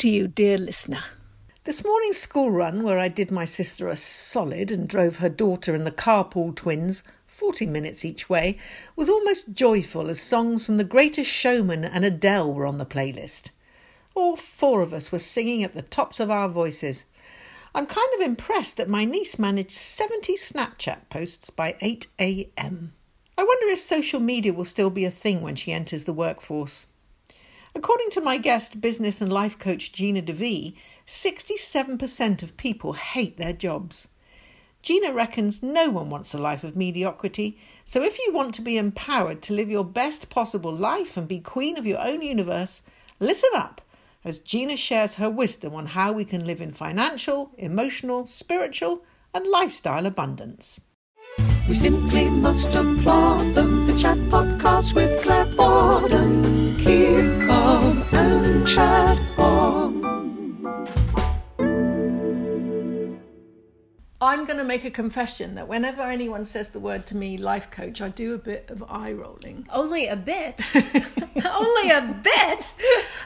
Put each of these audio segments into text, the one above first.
to you, dear listener. This morning's school run, where I did my sister a solid and drove her daughter and the carpool twins 40 minutes each way, was almost joyful as songs from The Greatest Showman and Adele were on the playlist. All four of us were singing at the tops of our voices. I'm kind of impressed that my niece managed 70 Snapchat posts by 8 a.m. I wonder if social media will still be a thing when she enters the workforce. According to my guest, business and life coach Gina DeVee, 67% of people hate their jobs. Gina reckons no one wants a life of mediocrity, so if you want to be empowered to live your best possible life and be queen of your own universe, listen up as Gina shares her wisdom on how we can live in financial, emotional, spiritual, and lifestyle abundance. We simply must applaud them. The chat podcast with Claire I'm going to make a confession that whenever anyone says the word to me, life coach, I do a bit of eye rolling. Only a bit. Only a bit.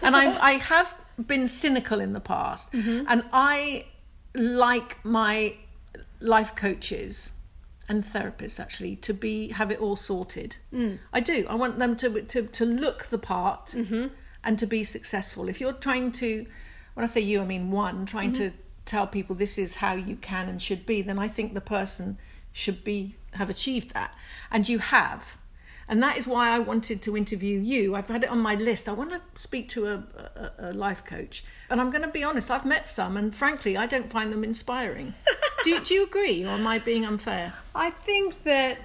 and I, I have been cynical in the past. Mm-hmm. And I like my life coaches and therapists actually to be have it all sorted. Mm. I do. I want them to to to look the part mm-hmm. and to be successful. If you're trying to, when I say you, I mean one, trying mm-hmm. to tell people this is how you can and should be, then I think the person should be have achieved that, and you have. And that is why I wanted to interview you. I've had it on my list. I want to speak to a, a, a life coach. And I'm going to be honest, I've met some, and frankly, I don't find them inspiring. do, do you agree, or am I being unfair? I think that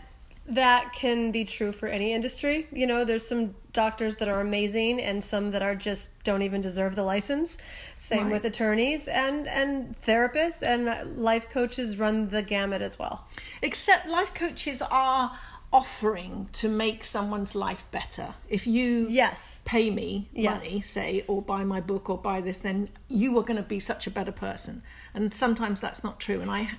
that can be true for any industry. You know, there's some doctors that are amazing and some that are just don't even deserve the license. Same Right. with attorneys and and therapists and life coaches run the gamut as well. Except life coaches are offering to make someone's life better. If you Yes. pay me Yes. money, say, or buy my book or buy this, then you are going to be such a better person. And sometimes that's not true. And I,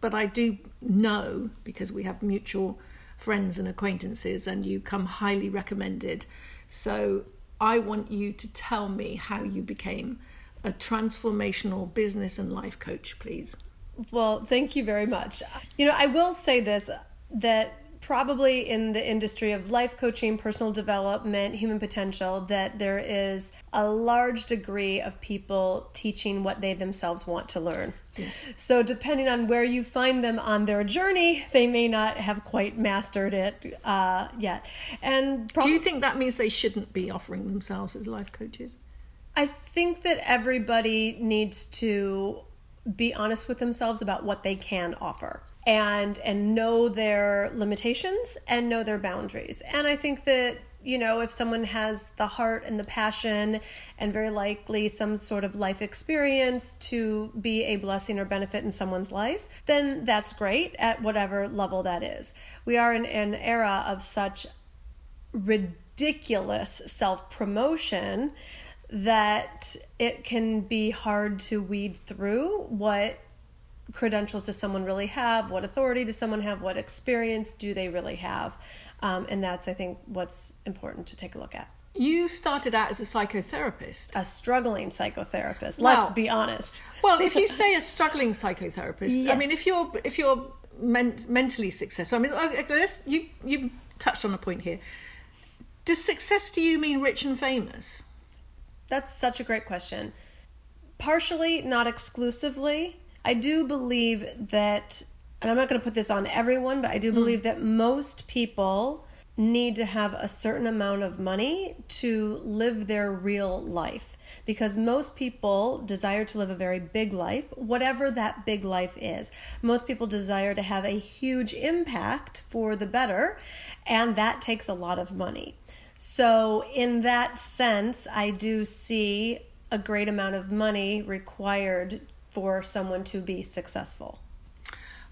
but I do know because we have mutual friends and acquaintances, and you come highly recommended. So I want you to tell me how you became a transformational business and life coach, please. Well, thank you very much. You know, I will say this that probably in the industry of life coaching, personal development, human potential, that there is a large degree of people teaching what they themselves want to learn. Yes. So, depending on where you find them on their journey, they may not have quite mastered it uh, yet. And prob- Do you think that means they shouldn't be offering themselves as life coaches? I think that everybody needs to be honest with themselves about what they can offer and and know their limitations and know their boundaries. And I think that you know, if someone has the heart and the passion and very likely some sort of life experience to be a blessing or benefit in someone's life, then that's great at whatever level that is. We are in an era of such ridiculous self promotion that it can be hard to weed through what credentials does someone really have, what authority does someone have, what experience do they really have. Um, and that's, I think, what's important to take a look at. You started out as a psychotherapist. A struggling psychotherapist, Well- let's be honest. Well, if you say a struggling psychotherapist, I mean, if you're if you're men- mentally successful, I mean, okay, let's, you you touched on a point here. Does success to you mean rich and famous? That's such a great question. Partially, not exclusively. I do believe that, and I'm not going to put this on everyone, but I do hmm. believe that most people need to have a certain amount of money to live their real life. Because most people desire to live a very big life, whatever that big life is. Most people desire to have a huge impact for the better, and that takes a lot of money. So, in that sense, I do see a great amount of money required for someone to be successful.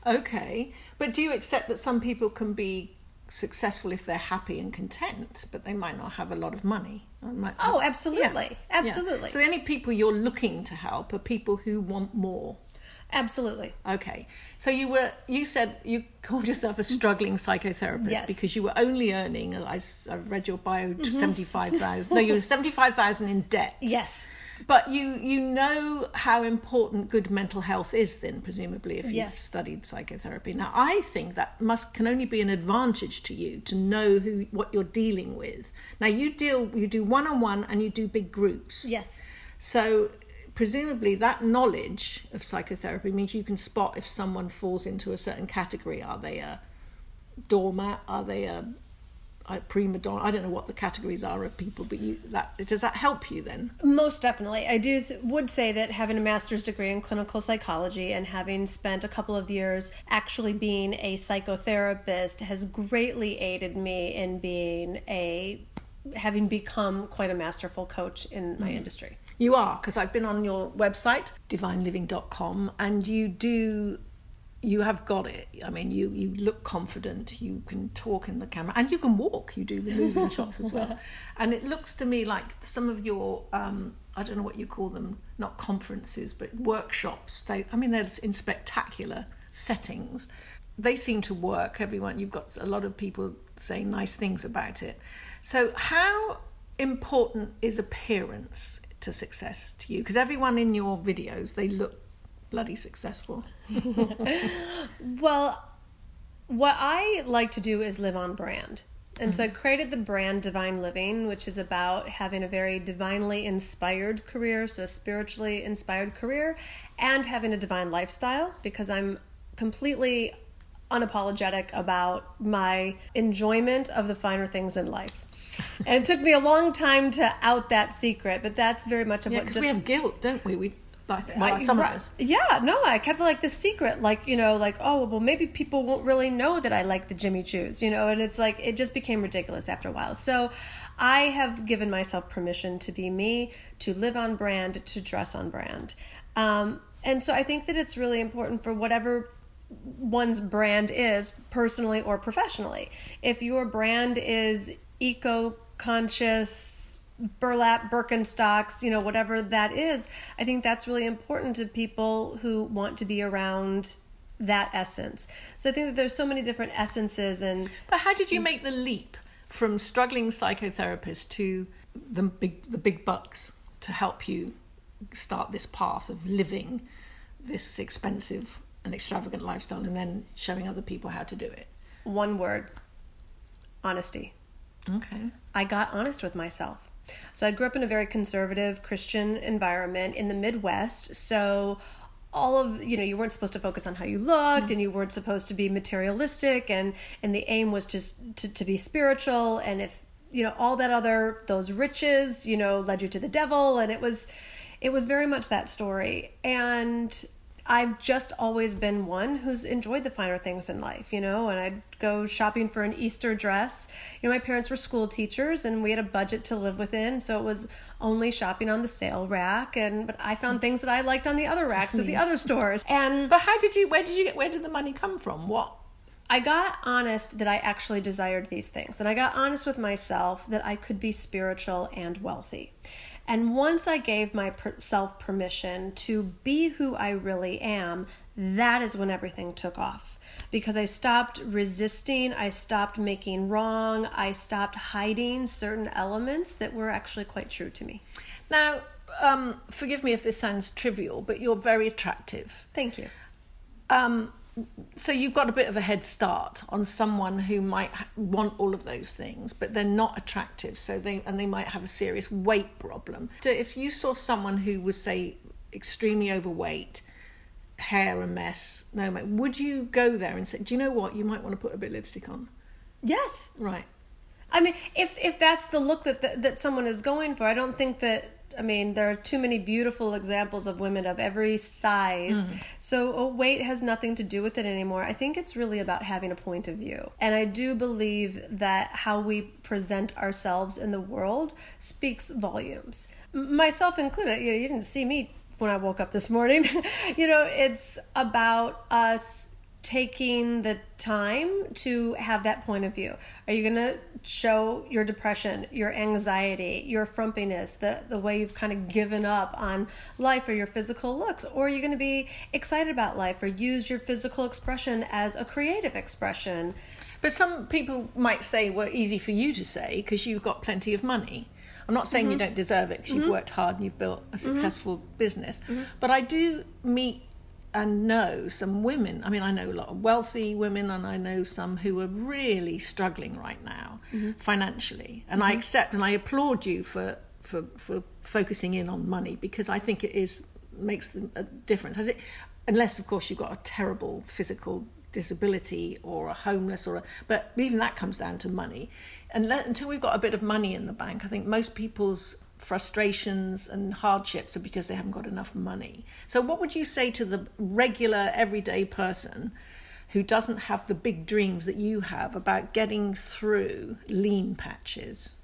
Okay, but do you accept that some people can be successful if they're happy and content, but they might not have a lot of money? Oh, absolutely. Yeah. Absolutely. So the only people you're looking to help are people who want more. Absolutely. Okay, so you were you said you called yourself a struggling psychotherapist Yes. because you were only earning. I read your bio mm-hmm. five thousand. No, you were seventy five thousand in debt. Yes. But you you know how important good mental health is then presumably if you've Yes. studied psychotherapy. Now I think that must can only be an advantage to you to know who what you're dealing with. Now you deal you do one on one and you do big groups. Yes. So presumably that knowledge of psychotherapy means you can spot if someone falls into a certain category. Are they a doormat? Are they a, a prima donna? I don't know what the categories are of people, but you that does that help you then? Most definitely. I do would say that having a master's degree in clinical psychology and having spent a couple of years actually being a psychotherapist has greatly aided me in being a having become quite a masterful coach in my mm-hmm. industry. You are, because I've been on your website, divineliving.com, and you do, you have got it. I mean, you, you look confident, you can talk in the camera, and you can walk. You do the moving shots as well. And it looks to me like some of your, um, I don't know what you call them, not conferences, but workshops. They, I mean, they're in spectacular settings. They seem to work. Everyone, you've got a lot of people saying nice things about it. So, how important is appearance to success to you? Because everyone in your videos, they look bloody successful. Well, what I like to do is live on brand. And so I mm-hmm. created the brand Divine Living, which is about having a very divinely inspired career, so a spiritually inspired career, and having a divine lifestyle because I'm completely unapologetic about my enjoyment of the finer things in life. And it took me a long time to out that secret, but that's very much of Yeah, what because Div- we have guilt, don't we? We, I think, well, I- some right- of us. Yeah, no, I kept like the secret, like you know, like oh well, maybe people won't really know that I like the Jimmy Choo's, you know, and it's like it just became ridiculous after a while. So, I have given myself permission to be me, to live on brand, to dress on brand, um, and so I think that it's really important for whatever one's brand is personally or professionally. If your brand is eco conscious, burlap, Birkenstocks, you know, whatever that is, I think that's really important to people who want to be around that essence. So I think that there's so many different essences and But how did you mm. make the leap from struggling psychotherapist to the big, the big bucks to help you start this path of living this expensive and extravagant lifestyle and then showing other people how to do it? one word honesty. Okay. I got honest with myself. So I grew up in a very conservative Christian environment in the Midwest. So all of you know you weren't supposed to focus on how you looked and you weren't supposed to be materialistic and and the aim was just to, to be spiritual. And if you know all that other those riches you know led you to the devil. And it was it was very much that story. And I've just always been one who's enjoyed the finer things in life, you know, and I'd go shopping for an Easter dress. You know, my parents were school teachers and we had a budget to live within, so it was only shopping on the sale rack and but I found things that I liked on the other racks of the other stores. And But how did you? Where did you get? Where did the money come from? What? I got honest that I actually desired these things. And I got honest with myself that I could be spiritual and wealthy. And once I gave myself permission to be who I really am, that is when everything took off. Because I stopped resisting, I stopped making wrong, I stopped hiding certain elements that were actually quite true to me. Now, um, forgive me if this sounds trivial, but you're very attractive. Thank you. Um, so you've got a bit of a head start on someone who might want all of those things, but they're not attractive. So they and they might have a serious weight problem. So if you saw someone who was say extremely overweight, hair a mess, no, mate, would you go there and say, "Do you know what? You might want to put a bit of lipstick on." Yes. Right. I mean, if if that's the look that that, that someone is going for, I don't think that. I mean, there are too many beautiful examples of women of every size. So uh, weight has nothing to do with it anymore. I think it's really about having a point of view. And I do believe that how we present ourselves in the world speaks volumes. Myself included, you, know, you didn't see me when I woke up this morning. you know, it's about us taking the time to have that point of view. Are you going to show your depression, your anxiety, your frumpiness, the, the way you've kind of given up on life or your physical looks? Or are you going to be excited about life or use your physical expression as a creative expression? But some people might say, well, easy for you to say because you've got plenty of money. I'm not saying you mm-hmm. don't deserve it because you've mm-hmm. worked hard and you've built a mm-hmm. successful business, but I do meet and know some women. I mean, I know a lot of wealthy women, and I know some who are really struggling right now mm-hmm. financially. And I mm-hmm. accept and I applaud you for for for focusing in on money because I think it is makes a difference. Has it? Unless, of course, you've got a terrible physical disability or a homeless or a, but even that comes down to money and let, until we've got a bit of money in the bank i think most people's frustrations and hardships are because they haven't got enough money so what would you say to the regular everyday person who doesn't have the big dreams that you have about getting through lean patches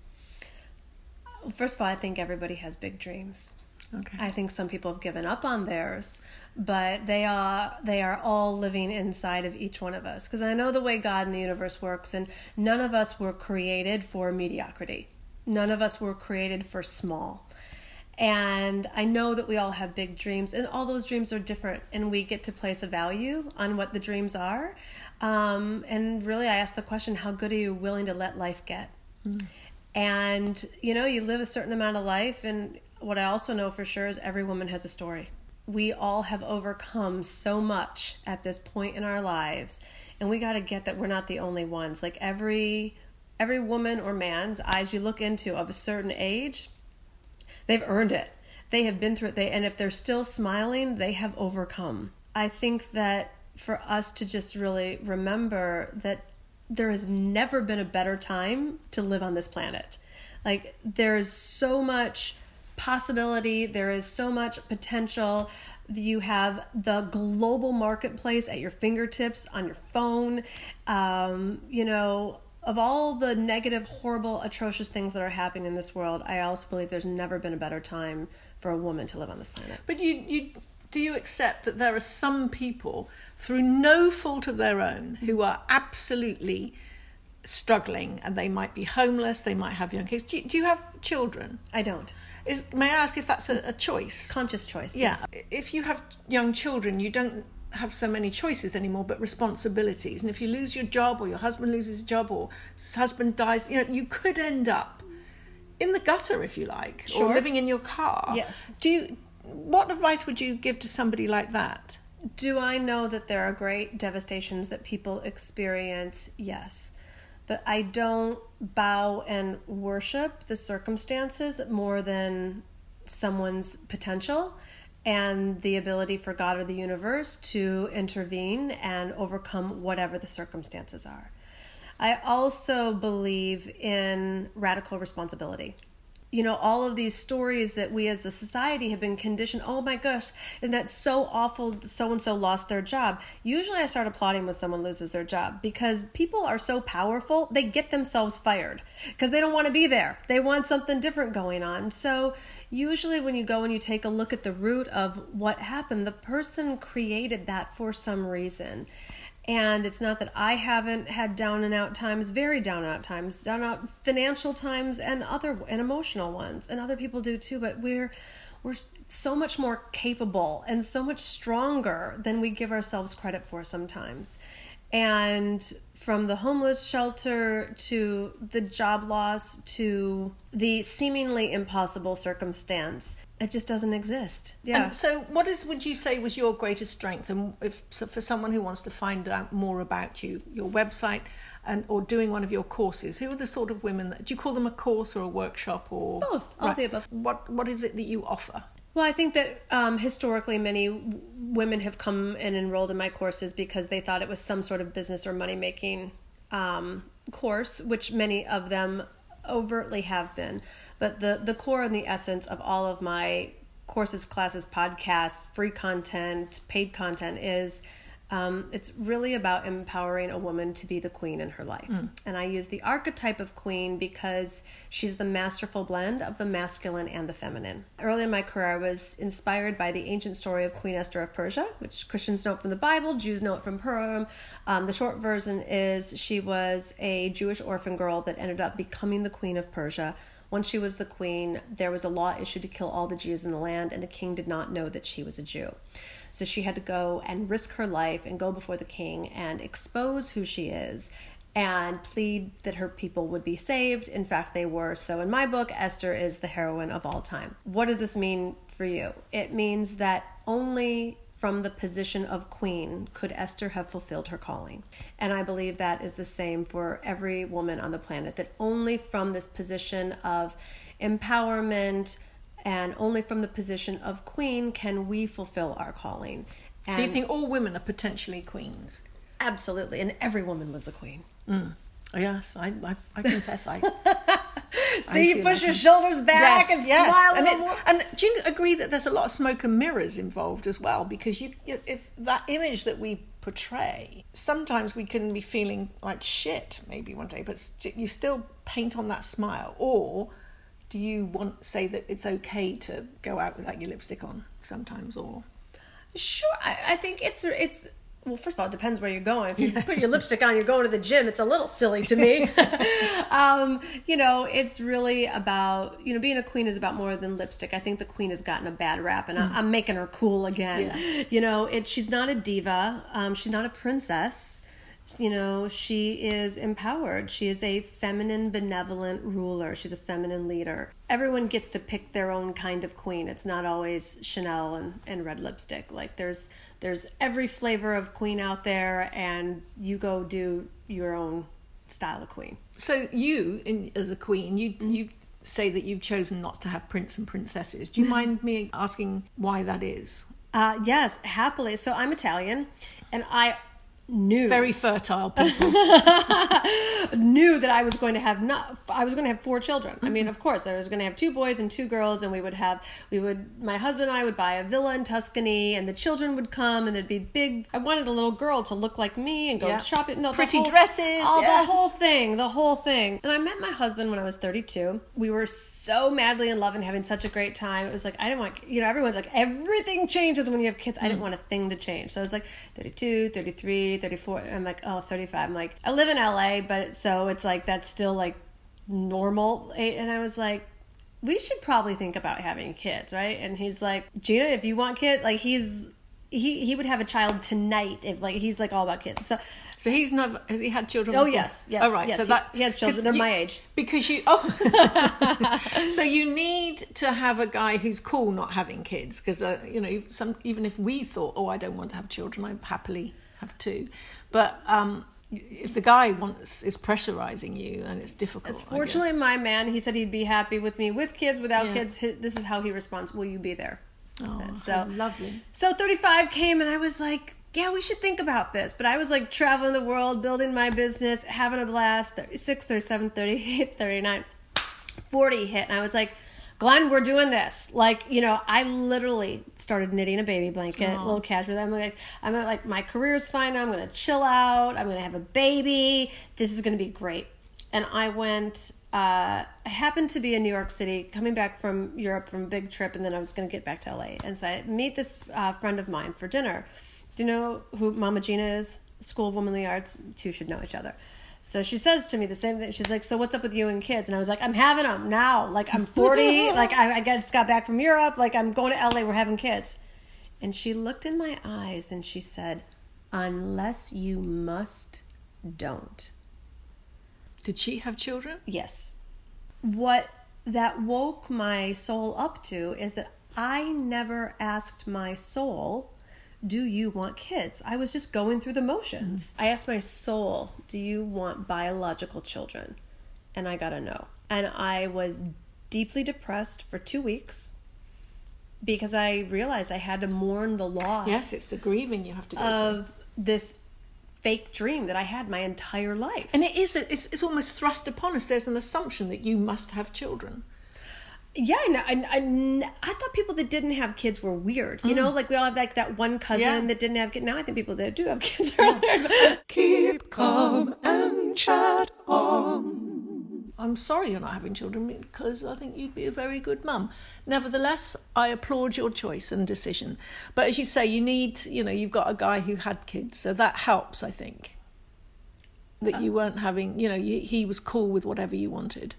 First of all, I think everybody has big dreams. okay I think some people have given up on theirs, but they are they are all living inside of each one of us because I know the way God and the universe works and none of us were created for mediocrity. None of us were created for small. And I know that we all have big dreams, and all those dreams are different, and we get to place a value on what the dreams are. Um, and really, I ask the question how good are you willing to let life get? And, you know, you live a certain amount of life, and what I also know for sure is every woman has a story. We all have overcome so much at this point in our lives, and we got to get that we're not the only ones. Like every every woman or man's eyes you look into of a certain age, they've earned it. They have been through it. They and if they're still smiling, they have overcome. I think that for us to just really remember that there has never been a better time to live on this planet. Like there's so much possibility, there is so much potential. You have the global marketplace at your fingertips on your phone. Um, you know, of all the negative, horrible, atrocious things that are happening in this world, I also believe there's never been a better time for a woman to live on this planet. But you, you do you accept that there are some people, through no fault of their own, who are absolutely struggling, and they might be homeless, they might have young kids. Do you, do you have children? I don't. Is may I ask if that's a, a choice? Conscious choice. Yeah. If you have young children, you don't have so many choices anymore, but responsibilities. And if you lose your job, or your husband loses his job, or his husband dies, you know, you could end up in the gutter, if you like, or living in your car. Yes. Do you? What advice would you give to somebody like that? Do I know that there are great devastations that people experience? Yes. But I don't bow and worship the circumstances more than someone's potential and the ability for God or the universe to intervene and overcome whatever the circumstances are. I also believe in radical responsibility you know all of these stories that we as a society have been conditioned oh my gosh and that's so awful? So and so lost their job. Usually i start applauding when someone loses their job because people are so powerful they get themselves fired because they don't want to be there. They want something different going on. So usually when you go and you take a look at the root of what happened the person created that for some reason and it's not that I haven't had down and out times, very down and out times, down and out financial times and other and emotional ones. And other people do too, but we're we're so much more capable and so much stronger than we give ourselves credit for sometimes. And from the homeless shelter to the job loss to the seemingly impossible circumstance, it just doesn't exist. Yeah. And so, what is would you say was your greatest strength? And if so for someone who wants to find out more about you, your website, and or doing one of your courses, who are the sort of women that do you call them a course or a workshop or Both, all the above. What what is it that you offer? Well, I think that um, historically, many w- women have come and enrolled in my courses because they thought it was some sort of business or money making um, course, which many of them overtly have been. But the, the core and the essence of all of my courses, classes, podcasts, free content, paid content is um, it's really about empowering a woman to be the queen in her life. And I use the archetype of queen because she's the masterful blend of the masculine and the feminine. Early in my career, I was inspired by the ancient story of Queen Esther of Persia, which Christians know from the Bible, Jews know it from Purim. Um, the short version is she was a Jewish orphan girl that ended up becoming the queen of Persia. Once she was the queen, there was a law issued to kill all the Jews in the land, and the king did not know that she was a Jew. So she had to go and risk her life and go before the king and expose who she is and plead that her people would be saved. In fact, they were. So in my book, Esther is the heroine of all time. What does this mean for you? It means that only from the position of queen could Esther have fulfilled her calling. And I believe that is the same for every woman on the planet, that only from this position of empowerment and only from the position of queen can we fulfill our calling. And So you think all women are potentially queens? absolutely, and every woman lives a queen. Mm. Yes, I, I, I confess I. See, you push like your I'm- shoulders back and smile a and, it- more. and do you agree that there's a lot of smoke and mirrors involved as well? Because you, it's that image that we portray. Sometimes we can be feeling like shit, maybe one day, but st- you still paint on that smile. Or do you want say that it's okay to go out without your lipstick on sometimes? Or Sure, I, I think it's it's well. First of all, it depends where you're going. If you put your lipstick on, you're going to the gym. It's a little silly to me. um, you know, it's really about you know being a queen is about more than lipstick. I think the queen has gotten a bad rap, and I, I'm making her cool again. Yeah. You know, it she's not a diva. Um, she's not a princess. You know, she is empowered. She is a feminine, benevolent ruler. She's a feminine leader. Everyone gets to pick their own kind of queen. It's not always Chanel and, and red lipstick. Like there's there's every flavor of queen out there, and you go do your own style of queen. so you, in, as a queen, you you say that you've chosen not to have prince and princesses. Do you mind me asking why that is? Uh, yes, happily. So I'm Italian, and I knew Very fertile people. knew that I was going to have not I was going to have four children. I mean, of course, I was going to have two boys and two girls and we would have we would my husband and I would buy a villa in Tuscany and the children would come and there'd be big I wanted a little girl to look like me and go Yeah. shopping no, the Pretty whole- dresses, all yes. the whole thing, the whole thing. And I met my husband when I was 32. We were so madly in love and having such a great time. It was like I didn't want you know, everyone's like everything changes when you have kids. I Mm. didn't want a thing to change. So I was like 32, 33, 34. I'm like, oh, 35. I'm like, I live in LA, but so it's like that's still like normal. And I was like, we should probably think about having kids, right? And he's like, Gina, if you want kids, like he's he he would have a child tonight if like he's like all about kids. So So he's never has he had children? Oh, before? yes, yes, Oh right. yes, so he- that he has children. They're you- my age. Because you oh, so you need to have a guy who's cool not having kids because uh, you know some even if we thought oh I don't want to have children I'm happily have two, but um if the guy wants is pressurizing you then it's difficult. Fortunately, my man, he said he'd be happy with me with kids, without Yeah. kids. This is how he responds. Will you be there? oh, so- lovely. So 35 came and I was like, yeah, we should think about this. But I was like traveling the world, building my business, having a blast. 36, 37, 38, 39, 40 hit. And I was like, Glenn, we're doing this. Like, you know, I literally started knitting a baby blanket, a little cashmere. I'm like, I'm like, my career's fine. now. I'm going to chill out. I'm going to have a baby. This is going to be great. And I went, uh, I happened to be in New York City, coming back from Europe from a big trip, and then I was going to get back to LA. And so I meet this uh, friend of mine for dinner. Do you know who Mama Gena is? School of Womanly Arts. Two should know each other. So she says to me the same thing. She's like, "So what's up with you and kids?" And I was like, "I'm having them now. Like I'm 40. like I, I just got back from Europe. Like I'm going to LA. We're having kids." And she looked in my eyes and she said, "Unless you must, don't." Did she have children? Yes. What that woke my soul up to is that I never asked my soul, Do you want kids? I was just going through the motions. Mm-hmm. I asked my soul, Do you want biological children? And I got a no. And I was deeply depressed for two weeks because I realized I had to mourn the loss Yes, it's the grieving you have to go through. of this fake dream that I had my entire life. And it is, it's, it's almost thrust upon us. There's an assumption that you must have children. Yeah, I, know. I, I, I thought people that didn't have kids were weird. You know, like we all have like that one cousin Mm. Yeah. that didn't have kids. Now I think people that do have kids are weird. Keep calm and chat on. I'm sorry you're not having children because I think you'd be a very good mum. Nevertheless, I applaud your choice and decision. But as you say, you need, you know, you've got a guy who had kids, so that helps, I think. That you weren't having, you know, you, he was cool with whatever you wanted.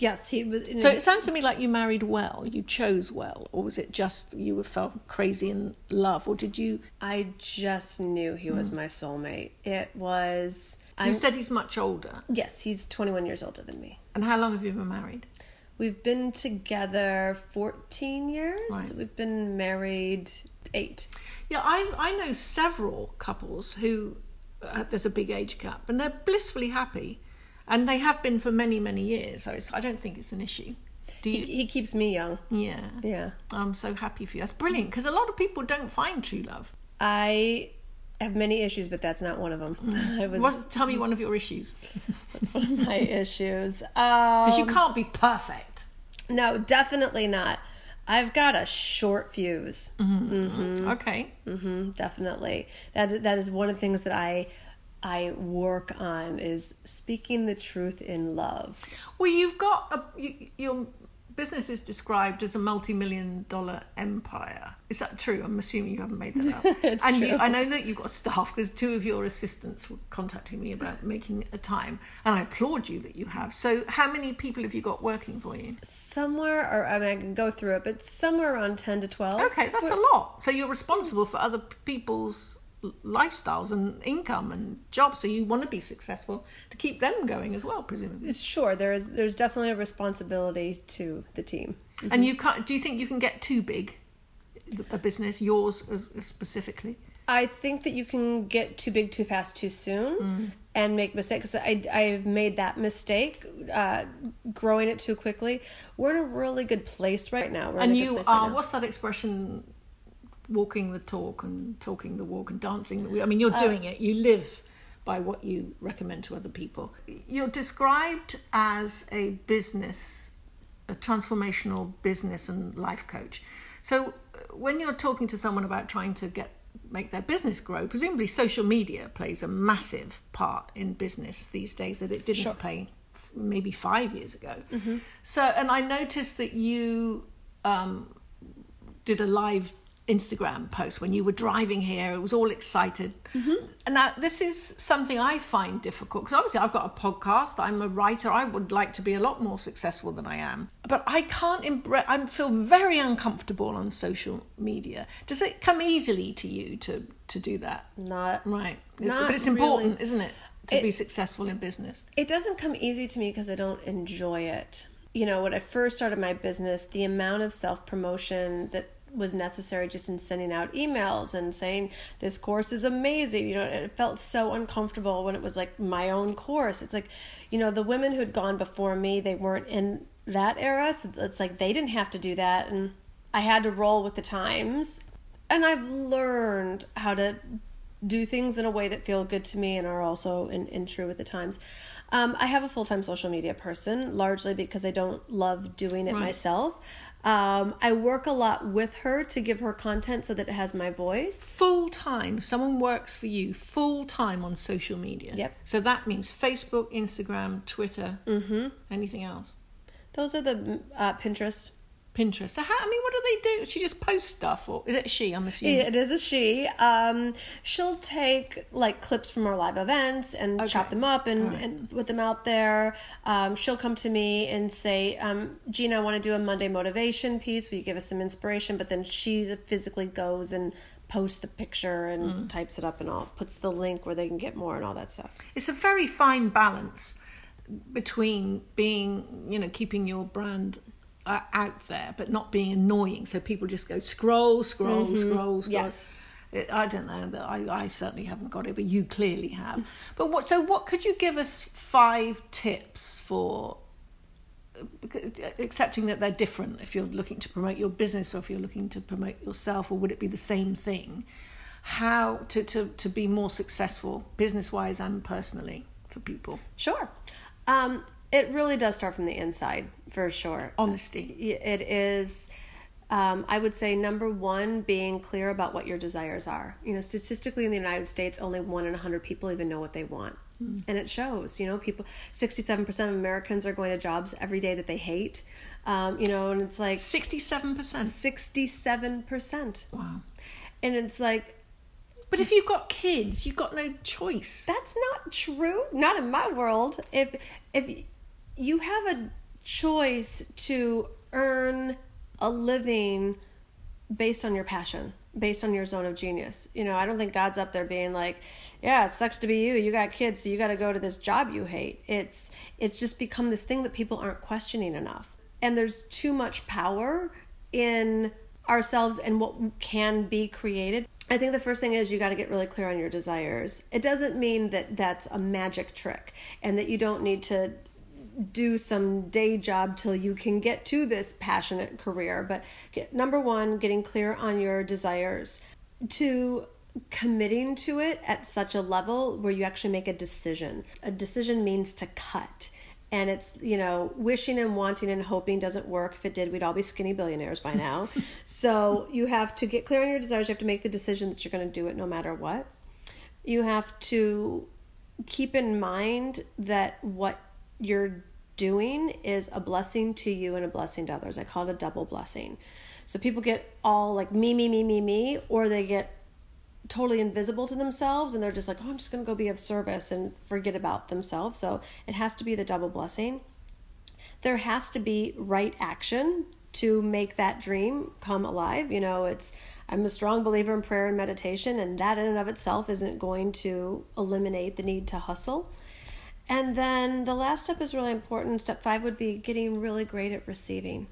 Yes, he was. So it sounds to me like you married well, you chose well, or was it just you were felt crazy in love, or did you? I just knew he Mm. was my soulmate. It was. You said he's much older. Yes, he's 21 years older than me. And how long have you been married? We've been together 14 years. Right. We've been married eight. Yeah, I I know several couples who uh, there's a big age gap, and they're blissfully happy, and they have been for many many years. So it's, I don't think it's an issue. Do He, you? he keeps me young. Yeah. Yeah. I'm so happy for you. That's brilliant because a lot of people don't find true love. I have many issues, but that's not one of them. I was What's, tell me one of your issues that's one of my issues. because Um, you can't be perfect. no, definitely not. I've got a short fuse. Okay. hmm definitely. That that is one of the things that I I work on is speaking the truth in love. Well, you've got a, you, your business is described as a multi-million dollar empire. Is that true? I'm assuming you haven't made that up. It's and You, true. I know that you've got staff because two of your assistants were contacting me about making a time, and I applaud you that you have. So, how many people have you got working for you? Somewhere, or I mean, I can go through it, but somewhere around ten to twelve. Okay, that's a lot. So you're responsible for other people's lifestyles and income and jobs. So you want to be successful to keep them going as well, presumably. Sure, there is. There's definitely a responsibility to the team. And you can't. Do you think you can get too big? A business, yours specifically. I think that you can get too big too fast too soon and make mistakes. I, I've made that mistake, uh, growing it too quickly. We're in a really good place right now. And you place right are. what's that expression? Walking the talk and talking the walk and dancing the. I mean, Uh, you're doing it. You live by what you recommend to other people. You're described as a business, a transformational business and life coach. So uh, when you're talking to someone about trying to get make their business grow, presumably social media plays a massive part in business these days that it didn't play maybe five years ago. So, and I noticed that you um, did a live Instagram post when you were driving here. It was all excited. Mm-hmm. And now this is something I find difficult because obviously I've got a podcast. I'm a writer. I would like to be a lot more successful than I am, but I can't. Embra- I feel very uncomfortable on social media. Does it come easily to you to to do that? Not Right. It's, Not but it's important, really. isn't it, to It- be successful in business? It doesn't come easy to me because I don't enjoy it. You know, when I first started my business, the amount of self promotion that was necessary just in sending out emails and saying this course is amazing you know it felt so uncomfortable when it was like my own course it's like you know the women who had gone before me they weren't in that era so it's like they didn't have to do that and i had to roll with the times and i've learned how to do things in a way that feel good to me and are also in, in true with the times. Um, I have a full time social media person, largely because I don't love doing it Right. myself. Um, I work a lot with her to give her content so that it has my voice. full time someone works for you full time on social media Yep. so that means facebook instagram twitter mm-hmm. anything else Those are the uh, Pinterest. Pinterest so how i mean what do they do she just posts stuff or is it she i'm assuming It is a she. Um, she'll take like clips from our live events and chop them up and, right. and put them out there. Um, she'll come to me and say, um, Gina, I want to do a Monday motivation piece. Will you give us some inspiration? But then she physically goes and posts the picture and Mm. types it up and all, puts the link where they can get more and all that stuff. it's a very fine balance between being you know keeping your brand uh, out there but not being annoying so people just go scroll scroll scroll scroll Yes. I don't know that I, I certainly haven't got it, but you clearly have. But what? So, what could you give us five tips for accepting that they're different? If you're looking to promote your business, or if you're looking to promote yourself, or would it be the same thing? How to to to be more successful, business wise and personally, for people? Sure. Um, it really does start from the inside, for sure. Honesty. It is, um, I would say, number one, being clear about what your desires are. You know, statistically in the United States, only one in a hundred people even know what they want. And it shows, you know, people, 67% of Americans are going to jobs every day that they hate. Um, you know, and it's like Sixty-seven percent. 67%. Wow. And it's like, But if you've got kids, you've got no choice. that's not true not in my world if if you have a choice to earn a living based on your passion based on your zone of genius. You know, I don't think God's up there being like, yeah, it sucks to be you. You got kids, so you got to go to this job you hate. It's it's just become this thing that people aren't questioning enough. And there's too much power in ourselves and what can be created. I think the first thing is you got to get really clear on your desires. It doesn't mean that that's a magic trick and that you don't need to do some day job till you can get to this passionate career. But get, number one, getting clear on your desires. To committing to it at such a level where you actually make a decision. A decision means to cut. And it's, you know, wishing and wanting and hoping doesn't work. If it did, we'd all be skinny billionaires by now. so you have to get clear on your desires. You have to make the decision that you're going to do it no matter what. You have to keep in mind that what you're doing is a blessing to you and a blessing to others. I call it a double blessing. So people get all like me, me, me, me, me, or they get totally invisible to themselves and they're just like, oh, I'm just going to go be of service and forget about themselves. So it has to be the double blessing. There has to be right action to make that dream come alive. You know, it's, I'm a strong believer in prayer and meditation, and that in and of itself isn't going to eliminate the need to hustle. And then the last step is really important. Step five would be getting really great at receiving.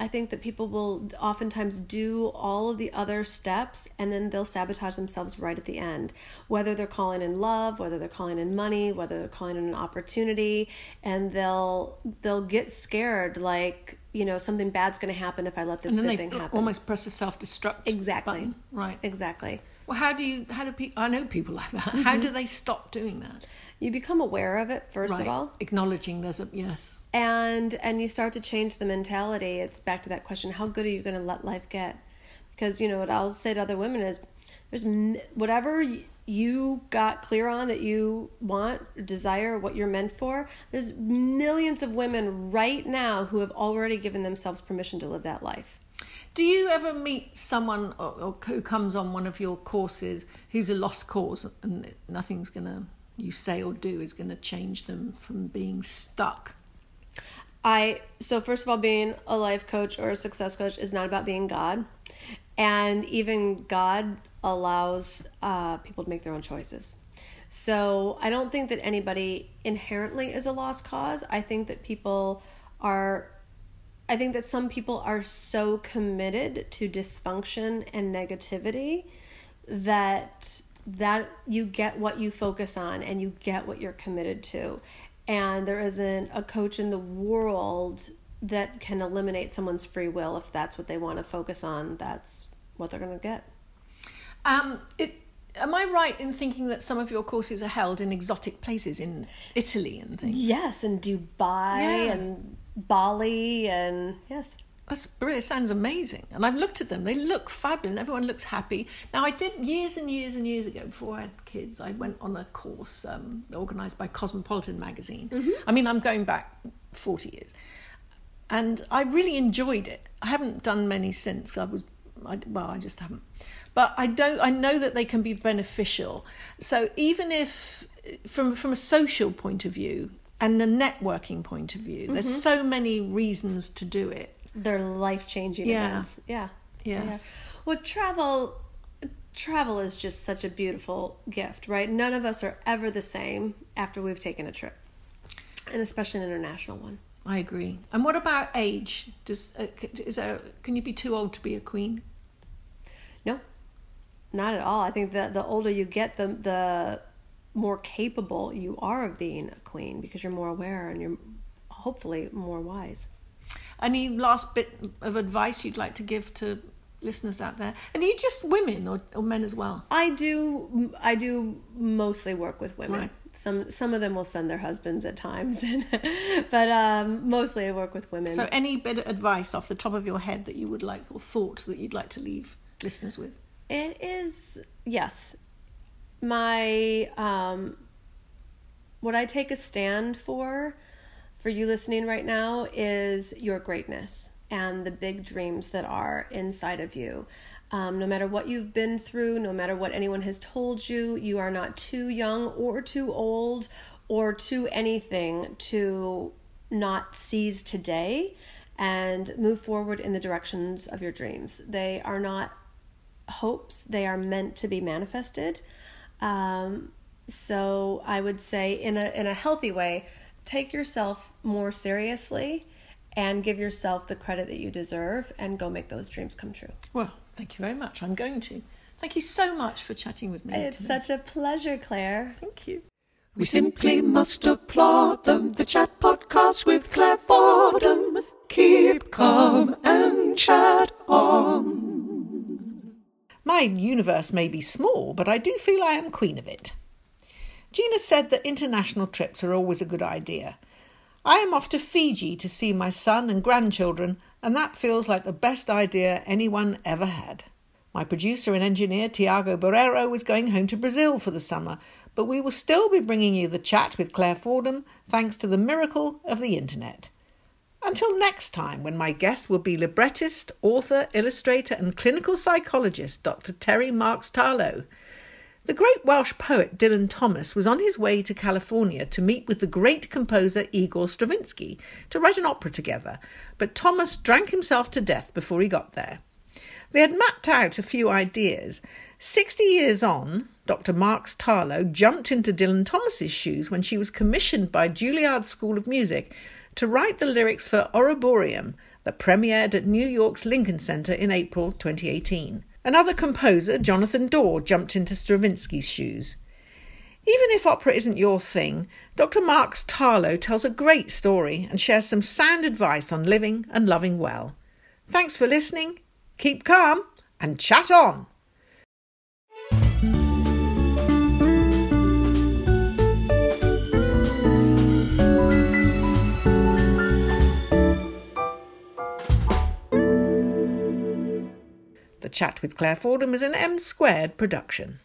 I think that people will oftentimes do all of the other steps and then they'll sabotage themselves right at the end. Whether they're calling in love, whether they're calling in money, whether they're calling in an opportunity, and they'll they'll get scared like you know something bad's going to happen if I let this and then good they thing happen. almost press the self-destruct exactly button. Right. Exactly. Well, how do you? How do people? I know people like that. Mm-hmm. How do they stop doing that? You become aware of it first right. of all. Acknowledging there's a yes. and and you start to change the mentality it's back to that question how good are you going to let life get because you know what i'll say to other women is there's whatever you got clear on that you want desire what you're meant for there's millions of women right now who have already given themselves permission to live that life Do you ever meet someone or, or who comes on one of your courses who's a lost cause and nothing's gonna you say or do is gonna change them from being stuck? I so first of all, being a life coach or a success coach is not about being God, and even God allows uh, people to make their own choices. So I don't think that anybody inherently is a lost cause. I think that people are. I think that some people are so committed to dysfunction and negativity that that you get what you focus on and you get what you're committed to and there isn't a coach in the world that can eliminate someone's free will if that's what they want to focus on that's what they're going to get Um, it, am I right in thinking that some of your courses are held in exotic places in Italy and things? yes in dubai Yeah. and bali and yes That's brilliant. It sounds amazing. And I've looked at them. They look fabulous. Everyone looks happy. Now, I did years and years and years ago, before I had kids, I went on a course um, organised by Cosmopolitan magazine. I mean, I'm going back 40 years. And I really enjoyed it. I haven't done many since. I was, I, well, I just haven't. But I don't. I know that they can be beneficial. So even if, from from a social point of view and the networking point of view, there's so many reasons to do it. They're life-changing Yeah. events yeah Yes. Yeah. well travel travel is just such a beautiful gift right none of us are ever the same after we've taken a trip and especially an international one I agree. And what about age? Does uh, is there, can you be too old to be a queen? No, not at all. I think that the older you get, the the more capable you are of being a queen because you're more aware and you're hopefully more wise. Any last bit of advice you'd like to give to listeners out there? And are you just women or, or men as well? I do I do mostly work with women. Right. Some some of them will send their husbands at times, but um, mostly I work with women. So, any bit of advice off the top of your head that you would like, or thought that you'd like to leave listeners with? It is yes. My um what I take a stand for for you listening right now is your greatness and the big dreams that are inside of you. Um, no matter what you've been through, no matter what anyone has told you, you are not too young or too old or too anything to not seize today and move forward in the directions of your dreams. They are not hopes, they are meant to be manifested. Um, so I would say, in a in a healthy way, take yourself more seriously and give yourself the credit that you deserve and go make those dreams come true. Well, thank you very much. I'm going to. Thank you so much for chatting with me. It's today. such a pleasure, Claire. Thank you. We simply must applaud them. The Chat Podcast with Claire Fordham. Keep calm and chat on. My universe may be small, but I do feel I am queen of it. Gina said that international trips are always a good idea. I am off to Fiji to see my son and grandchildren, and that feels like the best idea anyone ever had. My producer and engineer, Tiago Barrero, is going home to Brazil for the summer, but we will still be bringing you the chat with Claire Fordham thanks to the miracle of the internet. Until next time, when my guest will be librettist, author, illustrator, and clinical psychologist Dr. Terry Marks Tarlow. The great Welsh poet Dylan Thomas was on his way to California to meet with the great composer Igor Stravinsky to write an opera together, but Thomas drank himself to death before he got there. They had mapped out a few ideas. Sixty years on, Dr. Marks Tarlow jumped into Dylan Thomas's shoes when she was commissioned by Juilliard School of Music to write the lyrics for Ouroboreum, that premiered at New York's Lincoln Center in April 2018. Another composer, Jonathan Dorr, jumped into Stravinsky's shoes. Even if opera isn't your thing, Dr. Marks Tarlow tells a great story and shares some sound advice on living and loving well. Thanks for listening. Keep calm and chat on. The Chat with Claire Fordham is an M squared production.